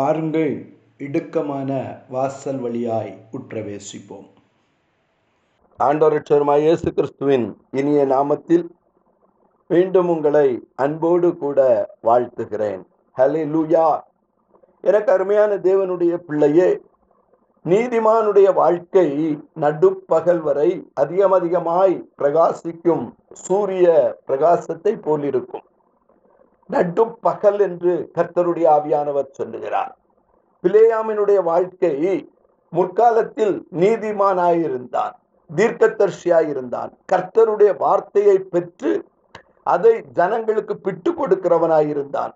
பாருங்கள் இடுக்கமான வாசல் வழியாய் உற்றவேசிப்போம். ஆண்டவரட்சருமாய் இயேசு கிறிஸ்துவின் இனிய நாமத்தில் மீண்டும் உங்களை அன்போடு கூட வாழ்த்துகிறேன். ஹலே லூயா எனக்கு அருமையான தேவனுடைய பிள்ளையே நீதிமானுடைய வாழ்க்கை நடுப்பகல் வரை அதிகம் அதிகமாய் பிரகாசிக்கும் சூரிய பிரகாசத்தை போலிருக்கும். நடுப்பகல் என்று கர்த்தருடைய ஆவியானவர் சொல்லுகிறார். பிளேயாமினுடைய வாழ்க்கை முற்காலத்தில் நீதிமானாயிருந்தான் தீர்க்கதர்ஷியாயிருந்தான் கர்த்தருடைய வார்த்தையை பெற்று அதை ஜனங்களுக்கு பிட்டு கொடுக்கிறவனாயிருந்தான்.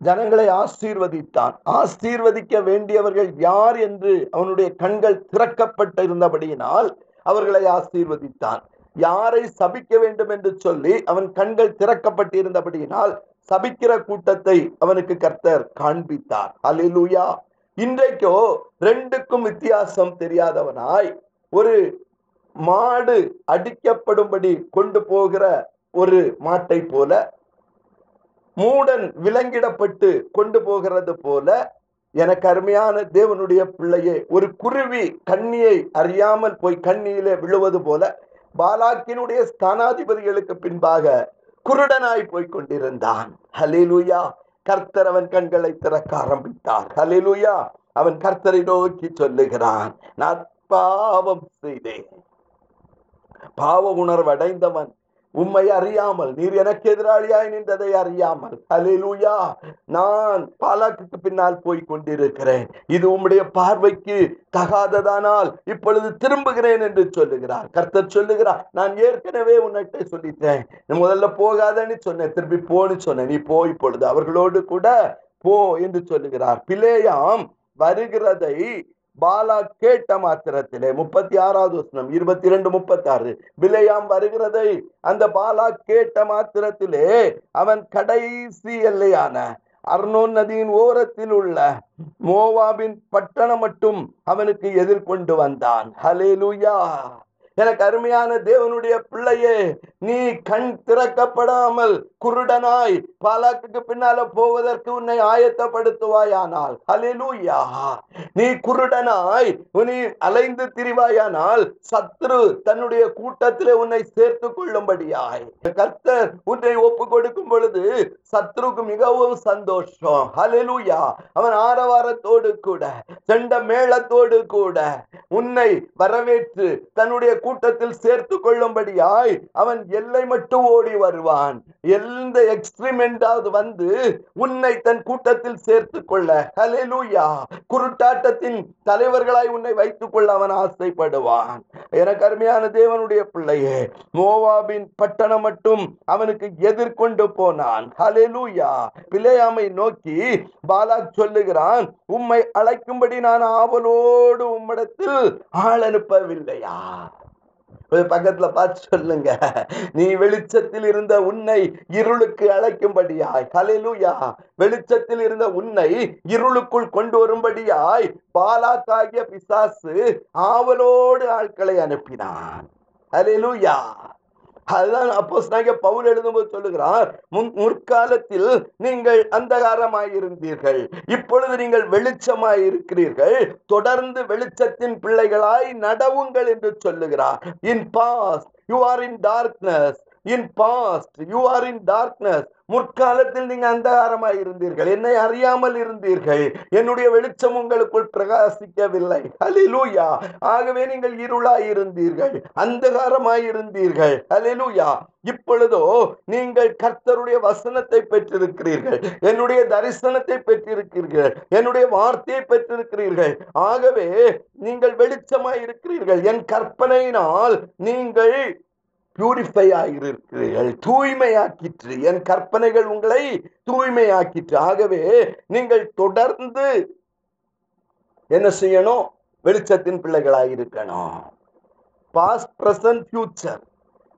ஜனங்களை ஆசீர்வதித்தான். ஆசீர்வதிக்க வேண்டியவர்கள் யார் என்று அவனுடைய கண்கள் திறக்கப்பட்டிருந்தபடியினால் அவர்களை ஆசீர்வதித்தான். யாரை சபிக்க வேண்டும் என்று சொல்லி அவன் கண்கள் திறக்கப்பட்டிருந்தபடியினால் சபிக்கிற கூட்டத்தை அவனுக்கு கர்த்தர் காண்பித்தார். அலிலுயா இன்றைக்கோ ரெண்டுக்கும் வித்தியாசம் தெரியாதவனாய் ஒரு மாடு அடிக்கப்படும்படி கொண்டு போகிற ஒரு மாட்டை போல மூடன் விலங்கிடப்பட்டு கொண்டு போகிறது போல எனக்கு அருமையான தேவனுடைய பிள்ளையே ஒரு குருவி கண்ணியை அறியாமல் போய் கண்ணியிலே விழுவது போல பாலாக்கினுடைய ஸ்தானாதிபதிகளுக்கு பின்பாக குருடனாய் போய் கொண்டிருந்தான் ஹலிலுயா கர்த்தர் அவன் கண்களை திறக்க ஆரம்பித்தார். ஹலிலுயா அவன் கர்த்தரை நோக்கி சொல்லுகிறான். நான் பாவம் செய்தேன். பாவ உணர்வடைந்தவன் உம்மை அறியாமல் நீர் எனக்கு எதிராளியாய் நின்றதை அறியாமல். அலிலுயா நான் பாலாக்குக்கு பின்னால் போய் கொண்டிருக்கிறேன். இது உம்முடைய பார்வைக்கு தகாததானால் இப்பொழுது திரும்புகிறேன் என்று சொல்லுகிறார். கர்த்தர் சொல்லுகிறார் நான் ஏற்கனவே உன்னிட்ட சொல்லிட்டேன். முதல்ல போகாதன்னு சொன்னேன். திரும்பி போன்னு சொன்னேன். நீ போ இப்பொழுது. அவர்களோடு கூட போ என்று சொல்லுகிறார். பிளேயாம் வருகிறதை பாலா கேட்ட மாத்திரத்திலே முப்பத்தி ஆறாவது வசனம் இருபத்தி ரெண்டு முப்பத்தி ஆறு விலையாம் வருகிறதை. அந்த பாலா கேட்ட மாத்திரத்திலே அவன் கடைசி எல்லையான அர்னோன் நதியின் ஓரத்தில் உள்ள மோவாவின் பட்டணம் மட்டும் அவனுக்கு எதிர்கொண்டு வந்தான். ஹலேலுயா எனக்கு அருமையான தேவனுடைய பிள்ளையே நீ கண் திறக்கப்படாமல் குருடனாய் பாலாக்குக்கு பின்னால போவதற்கு உன்னை ஆயத்தப்படுத்துவாயானால் அலிலூயா நீ குருடனாய் நீ அலைந்து திரிவாயானால் சத்ரு தன்னுடைய கூட்டத்திலே உன்னை சேர்த்து கொள்ளும்படியாய். கர்த்தர் உன்னை ஒப்பு கொடுக்கும் பொழுது சத்ருக்கு மிகவும் சந்தோஷம் அலிலூயா அவன் ஆரவாரத்தோடு கூட செண்ட மேளத்தோடு கூட உன்னை வரவேற்று தன்னுடைய கூட்டத்தில் சேர்த்து கொள்ளும்படியாய் அவன் எல்லை மட்டும் ஓடி வருவான். எந்த எக்ஸ்ட்ரீமெண்டாவது வந்து உன்னை தன் கூட்டத்தில் சேர்த்து கொள்ள. ஹலெலூயா குருட்டாட்டத்தின் தலைவர்களாய் உன்னை வைத்துக் கொள்ள அவன் ஆசைப்படுவான். என கருமையான தேவனுடைய பிள்ளையே மோவாபின் பட்டணம் மட்டும் அவனுக்கு எதிர்கொண்டு போனான். ஹலெலூயா பிள்ளையாமை நோக்கி பாலாக் சொல்லுகிறான் உம்மை அழைக்கும்படி நான் ஆவலோடு உம்மிடத்தில் ஆள் அனுப்பவில்லையா? பக்கத்துல பார்த்து சொல்லுங்க. நீ வெளிச்சத்தில் இருந்த உன்னை இருளுக்கு அழைக்கும்படியாய். கலையிலுயா வெளிச்சத்தில் இருந்த உன்னை இருளுக்குள் கொண்டு வரும்படியாய் பாலாக்காகிய பிசாசு ஆவலோடு ஆட்களை அனுப்பினான். அலையிலுயா அதுதான் அப்போ பவுல் எழுதும்போது சொல்லுகிறார் முன் முற்காலத்தில் நீங்கள் அந்தகாரமாயிருந்தீர்கள். இப்பொழுது நீங்கள் வெளிச்சமாய் இருக்கிறீர்கள் தொடர்ந்து வெளிச்சத்தின் பிள்ளைகளாய் நடவுங்கள் என்று சொல்லுகிறார். In past you are in darkness in past you are in darkness முற்காலத்தில் நீங்க அந்தகாரமாய் இருந்தீர்கள். என்னை அறியாமல் இருந்தீர்கள். என்னுடைய வெளிச்சம் உங்களுக்குள் பிரகாசிக்கவில்லை. அலிலூயா ஆகவே நீங்கள் இருளாய் இருந்தீர்கள். அந்தகாரமாய் இருந்தீர்கள். அலிலூயா இப்பொழுதோ நீங்கள் கர்த்தருடைய வசனத்தை பெற்றிருக்கிறீர்கள். என்னுடைய தரிசனத்தை பெற்றிருக்கிறீர்கள். என்னுடைய வார்த்தையை பெற்றிருக்கிறீர்கள். ஆகவே நீங்கள் வெளிச்சமாய் இருக்கிறீர்கள். என் கற்பனையினால் நீங்கள் பியூரிஃபை ஆகியிருக்கிறீர்கள் தூய்மையாக்கிற்று. என் கற்பனைகள் உங்களை தூய்மையாக்கிற்று. ஆகவே நீங்கள் தொடர்ந்து என்ன செய்யணும்? வெளிச்சத்தின் பிள்ளைகளாக இருக்கணும் பாஸ்ட் பிரசன்ட் ஃபியூச்சர்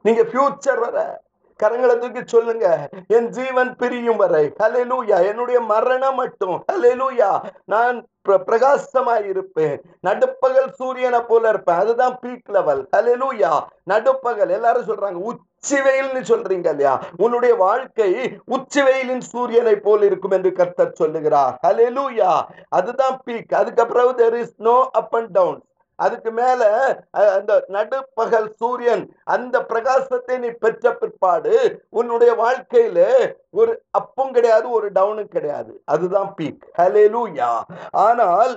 நீங்க ஃபியூச்சர் வர கரங்களை தூக்கி சொல்லுங்க என் ஜீவன் பிரியும் வரை. ஹலெலூயா என்னுடைய மரணம் மட்டும். ஹலெலூயா நான் பிரகாசமாய் இருப்பேன் நடுப்பகல் சூரியனை போல இருப்பேன். அதுதான் பீக் லெவல் ஹலெலூயா நடுப்பகல். எல்லாரும் சொல்றாங்க உச்சி வெயில்னு சொல்றீங்க இல்லையா? உன்னுடைய வாழ்க்கை உச்சி வெயிலின் சூரியனை போல் இருக்கும் என்று கர்த்தர் சொல்லுகிறார். ஹalleluya அதுதான் பீக் அதுக்கப்புறம் there is no up and down அதுக்கு மேல அந்த நடுப்பகல் சூரியன் அந்த பிரகாசத்தை நீ பெற்ற பிற்பாடு உன்னுடைய வாழ்க்கையில ஒரு அப்பும் கிடையாது ஒரு டவுனும் கிடையாது. அதுதான் பீக் ஹalleluya ஆனால்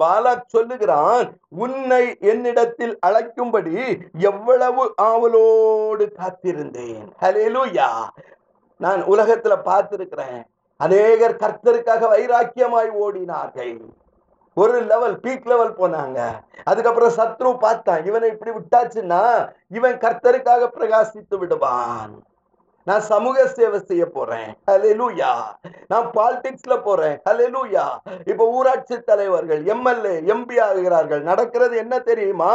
பாலாக் சொல்லுகிறான் உன்னை என்னிடத்தில் அழைக்கும்படி எவ்வளவு ஆவலோடு காத்திருந்தேன். ஹalleluya நான் உலகத்துல பார்த்திருக்கிறேன். அநேகர் கர்த்தருக்காக வைராக்கியமாய் ஓடினார்கள். ஒரு லெவல் பீக் லெவல் போனாங்க. அதுக்கப்புறம் சத்ரு பார்த்தான். இவனை இப்படி விட்டாச்சுன்னா இவன் கர்த்தருக்காக பிரகாசித்து விடுவான். நான் சமூக சேவை செய்ய போறேன். அலெலுயா நான் பாலிடிக்ஸ்ல போறேன். அலெலுயா இப்ப ஊராட்சி தலைவர்கள் எம்எல்ஏ எம்பி ஆகிறார்கள். நடக்கிறது என்ன தெரியுமா?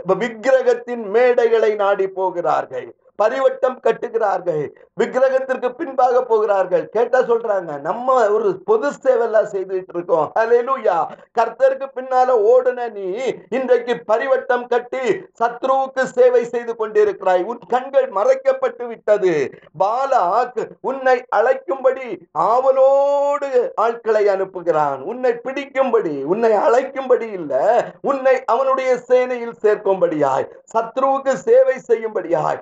இப்ப விக்கிரகத்தின் மேடைகளை நாடி போகிறார்கள். பரிவட்டம் கட்டுகிறார்கள். விக்கிரகத்திற்கு பின்பாக போகிறார்கள். கேட்டா சொல்றாங்க நம்ம ஒரு பொது சேவை செய்துட்டு இருக்கோம் அலையலூயா கர்த்தருக்கு பின்னால ஓடுன நீ இன்றைக்கு பரிவட்டம் கட்டி சத்ருவுக்கு சேவை செய்து கொண்டிருக்கிறாய். உன் கண்கள் மறைக்கப்பட்டு விட்டது. பாலாக் உன்னை அழைக்கும்படி ஆவலோடு ஆட்களை அனுப்புகிறான். உன்னை பிடிக்கும்படி உன்னை அழைக்கும்படி இல்ல உன்னை அவனுடைய சேனையில் சேர்க்கும்படியாய் சத்ருவுக்கு சேவை செய்யும்படியாய்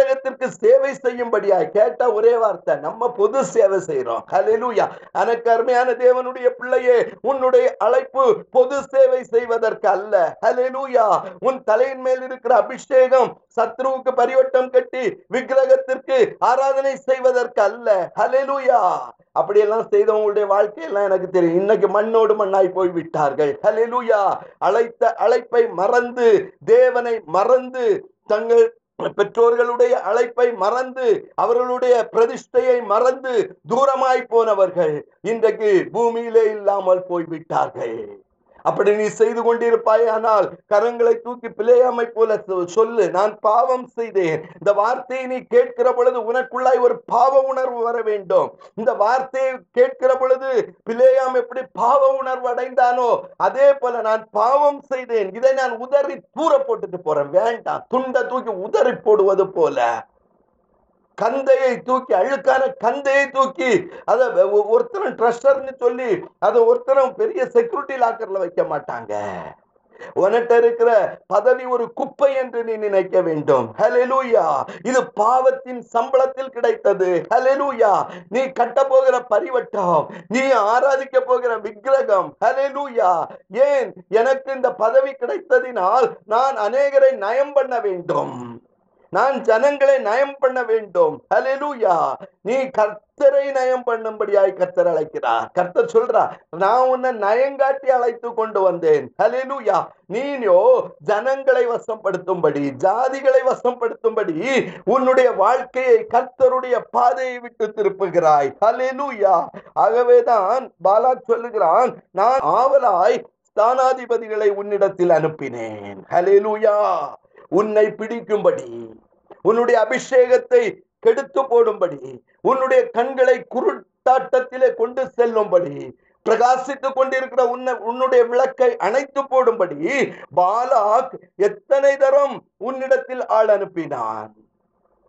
விக்கிரகத்திற்கு சேவை செய்யும்படியாய் கேட்ட ஒரே வார்த்தை நம்ம பொது சேவை செய்யறோம் ஹalleluya. எனக்கு அருமையான தேவனுடைய பிள்ளையே உன்னுடைய அழைப்பு பொது சேவை செய்வதற்கு அல்ல. ஹalleluya. உன் தலையின் மேல் இருக்கிற அபிஷேகம் சத்ருவுக்கு பரிவட்டம் கட்டி விக்கிரகத்திற்கு ஆராதனை செய்வதற்கு அல்ல. ஹalleluya. அப்படியெல்லாம் செய்தவங்களுடைய வாழ்க்கையெல்லாம் எனக்கு தெரியும். இன்னைக்கு மண்ணோடு மண்ணாய் போய் விட்டார்கள் ஹalleluya. அழைத்த அழைப்பை மறந்து தேவனை மறந்து தங்கள் பெற்றோர்களுடைய அழைப்பை மறந்து அவர்களுடைய பிரதிஷ்டையை மறந்து தூரமாய் போனவர்கள் இன்றைக்கு பூமியிலே இல்லாமல் போய்விட்டார்கள். அப்படி நீ செய்து கொண்டிருப்பாயானால் கரங்களை தூக்கி பிழையாமை போல சொ- சொல்லு நான் பாவம் செய்தேன். இந்த வார்த்தையை நீ கேட்கிற பொழுது உனக்குள்ளாய் ஒரு பாவ உணர்வு வர வேண்டும். இந்த வார்த்தையை கேட்கிற பொழுது பிழையாம் எப்படி பாவ உணர்வு அடைந்தானோ அதே போல நான் பாவம் செய்தேன். இதை நான் உதறி தூர போட்டுட்டு போறேன். வேண்டாம். துண்டை தூக்கி உதறி போடுவது போல. கந்தையை தூக்கி அழுக்கான கந்தையை தூக்கி அத ஒருத்தரும் ட்ரஸ்டர்னு சொல்லி அதை ஒருத்தரும் பெரிய செக்யூரிட்டி லாக்கர்ல வைக்க மாட்டாங்க. உனட்ட இருக்கிற பதவி ஒரு குப்பை என்று நீ நினைக்க வேண்டும். ஹலெலூயா இது பாவத்தின் சம்பளத்தில் கிடைத்தது. ஹலெலூயா நீ கட்ட போகிற பரிவட்டம் நீ ஆராதிக்க போகிற விக்கிரகம். ஹலெலூயா ஏன் எனக்கு இந்த பதவி கிடைத்ததினால் நான் அநேகரை நயம் பண்ண வேண்டும்? நான் ஜனங்களை நயம் பண்ண வேண்டும். அலெலுயா நீ கர்த்தரை நயம் பண்ணும்படியாய் கர்த்தர் அழைக்கிறார். கர்த்தர் சொல்றா நான் உன்னை நயங்காட்டி அழைத்து கொண்டு வந்தேன். அலெலுயா நீயோ ஜனங்களை வசப்படுத்தும்படி ஜாதிகளை வசப்படுத்தும்படி உன்னுடைய வாழ்க்கையை கர்த்தருடைய பாதையை விட்டு திருப்புகிறாய். அலெலுயா ஆகவேதான் பாலா சொல்லுகிறான் நான் ஆவலாய் ஸ்தானாதிபதிகளை உன்னிடத்தில் அனுப்பினேன். ஹalleluya. உன்னை பிடிக்கும்படி உன்னுடைய அபிஷேகத்தை கெடுத்து போடும்படி உன்னுடைய கண்களை குருட்டாட்டத்திலே கொண்டு செல்லும்படி பிரகாசித்துக் கொண்டிருக்கிற உன்னை உன்னுடைய விளக்கை அணைத்து போடும்படி பாலாக் எத்தனை தரம் உன்னிடத்தில் ஆள் அனுப்பினான்?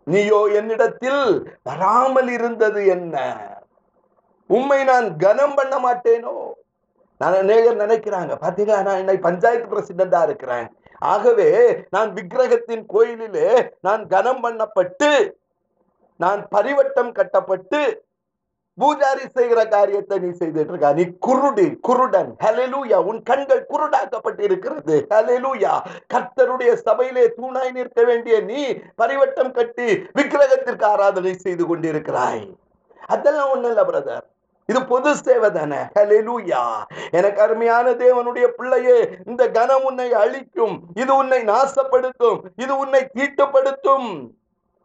நீயோ என்னிடத்தில் வராமல் இருந்தது என்ன? உண்மை நான் கனம் பண்ண மாட்டேனோ? நான் அநேகர் நினைக்கிறாங்க பாத்தீங்களா? நான் என்னை பஞ்சாயத்து பிரசிடண்டா இருக்கிறேன். ஆகவே நான் விக்கிரகத்தின் கோயிலிலே நான் கனம் பண்ணப்பட்டு நான் பரிவட்டம் கட்டப்பட்டு பூஜாரி செய்கிற காரியத்தை நீ செய்துட்டு இருக்க நீ குருடி குருடன். ஹலெலூயா உன் கண்கள் குருடாக்கப்பட்டு இருக்கிறது ஹலெலூயா கர்த்தருடைய சபையிலே தூணாய் நிற்க வேண்டிய நீ பரிவட்டம் கட்டி விக்கிரகத்திற்கு ஆராதனை செய்து கொண்டிருக்கிறாய். அதெல்லாம் ஒண்ணு இல்ல பிரதர் இது பொது சேவை தானே? எனக்கு அருமையான தேவனுடைய பிள்ளையே இந்த கனம் உன்னை அழிக்கும் இது உன்னை நாசப்படுத்தும் இது உன்னை தீட்டுப்படுத்தும்.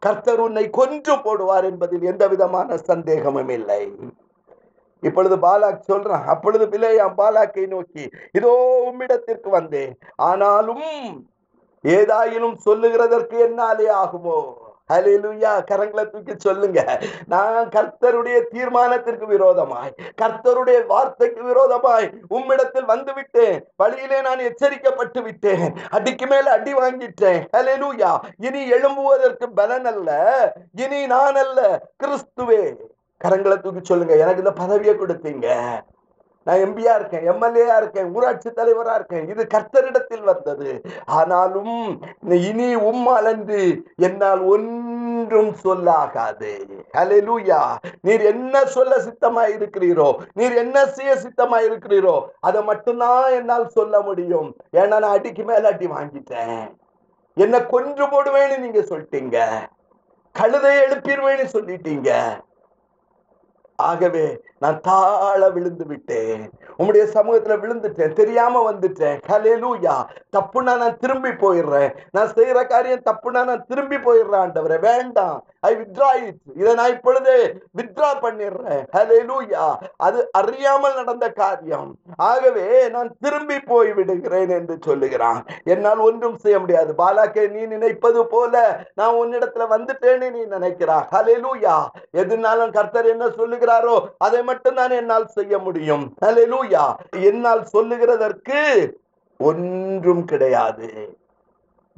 கர்த்தர் உன்னை கொன்று போடுவார் என்பதில் எந்த விதமான சந்தேகமும் இல்லை. இப்பொழுது பாலாக் சொல்றான் அப்பொழுது பிள்ளையாம் பாலாக்கை நோக்கி இதோ உம்மிடத்திற்கு வந்தேன். ஆனாலும் ஏதாயினும் சொல்லுகிறதற்கு என்னாலே ஆகுமோ? ஹalleluya கரங்களை தூக்கி சொல்லுங்க. நான் கர்த்தருடைய தீர்மானத்திற்கு விரோதமாய் கர்த்தருடைய வார்த்தைக்கு விரோதமாய் உம்மிடத்தில் வந்து விட்டேன் வழியிலே நான் எச்சரிக்கப்பட்டு விட்டேன். அடிக்கு மேல அடி வாங்கிட்டேன். ஹalleluya. இனி எழும்புவதற்கு பலன் அல்ல இனி நான் அல்ல கிறிஸ்துவே கரங்களை தூக்கி சொல்லுங்க. எனக்கு இந்த பதவியை கொடுத்தீங்க. நான் எம்பியா இருக்கேன் எம்எல்ஏயா இருக்கேன் ஊராட்சி தலைவரா இருக்கேன். இது கர்த்தரிடத்தில் வந்தது. ஆனாலும் இனி உம் அன்று என்னால் ஒன்றும் சொல்லாகாது. ஹலெலூயா நீர் என்ன சொல்ல சித்தமாய் இருக்கிறீரோ நீர் என்ன செய்ய சித்தமாய் இருக்கிறீரோ அதை மட்டும்தான் என்னால் சொல்ல முடியும். ஏன்னா நான் அடிக்கு மேல அடி வாங்கிட்டேன். என்ன கொன்று போடுவேன்னு நீங்க சொல்லிட்டீங்க. கழுதை எழுப்பிடுவேன்னு சொல்லிட்டீங்க. ஆகவே நான் தாழ விழுந்து விட்டேன். உன்னுடைய சமூகத்துல விழுந்துட்டேன். தெரியாம வந்துட்டேன். கலேலூயா தப்புனா நான் திரும்பி போயிடுறேன். நான் செய்யற காரியம் தப்புனா நான் திரும்பி போயிடுறேன் ஆண்டவரே. வேண்டாம். ஐ வித்ரா இட் இதை நான் இப்பொழுது வித்ரா பண்ணிடுறேன். ஹலேலூயா அது அறியாமல் நடந்த காரியம். ஆகவே நான் திரும்பி போய் விடுகிறேன் என்று சொல்லுகிறான். என்னால் ஒன்றும் செய்ய முடியாது. பாலாக்கே நீ நினைப்பது போல நான் உன்னிடத்துல வந்துட்டேன்னு நீ நினைக்கிறா ஹலேலூயா எதுனாலும் கர்த்தர் என்ன சொல்லுகிறாரோ அதை மட்டும் தான் என்னால் செய்ய முடியும். என்னால் சொல்லுகிறதற்கு ஒன்றும் கிடையாது.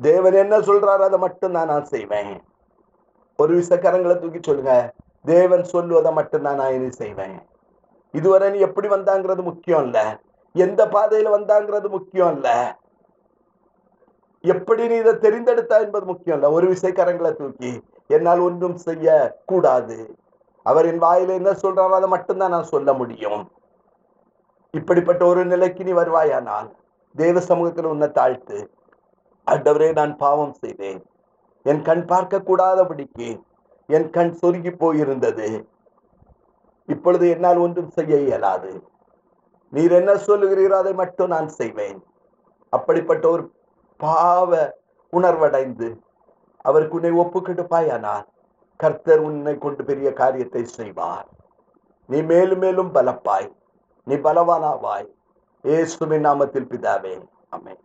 தேவன் என்ன சொல்றாரோ அதை மட்டும் தான் நான் செய்வேன். ஒரு விசக்கரங்களை தூக்கி சொல்லுங்க. தேவன் சொல்லுவதை மட்டும்தான் நான் இனி செய்வேன். இதுவரை நீ எப்படி வந்தாங்கிறது முக்கியம் இல்ல. எந்த பாதையில வந்தாங்கிறது முக்கியம் இல்ல. எப்படி நீ இதை தெரிந்தெடுத்தா என்பது முக்கியம் இல்ல. ஒரு விசைக்கரங்களை தூக்கி என்னால் ஒன்றும் செய்ய கூடாது அவர் என் வாயில என்ன சொல்றாரோ அதை மட்டும்தான் நான் சொல்ல முடியும். இப்படிப்பட்ட ஒரு நிலைக்கு நீ வருவாயானால் தேவ சமூகத்தில் உன்னை தாழ்த்து ஆண்டவரே நான் பாவம் செய்தேன். என் கண் பார்க்க கூடாதபடிக்கு என் கண் சொருகி போயிருந்தது. இப்பொழுது என்னால் ஒன்றும் செய்ய இயலாது. நீர் என்ன சொல்லுகிறீரோ அதை மட்டும் நான் செய்வேன். அப்படிப்பட்ட ஒரு பாவ உணர்வடைந்து அவருக்கு உன்னை ஒப்புக்கெடுப்பாயானால் கர்த்தர் உன்னை கொண்டு பெரிய காரியத்தை செய்வார். நீ மேலும் மேலும் பலப்பாய். நீ பலவானாவாய். இயேசுவின் நாமத்தில் பிதாவே. அமேன்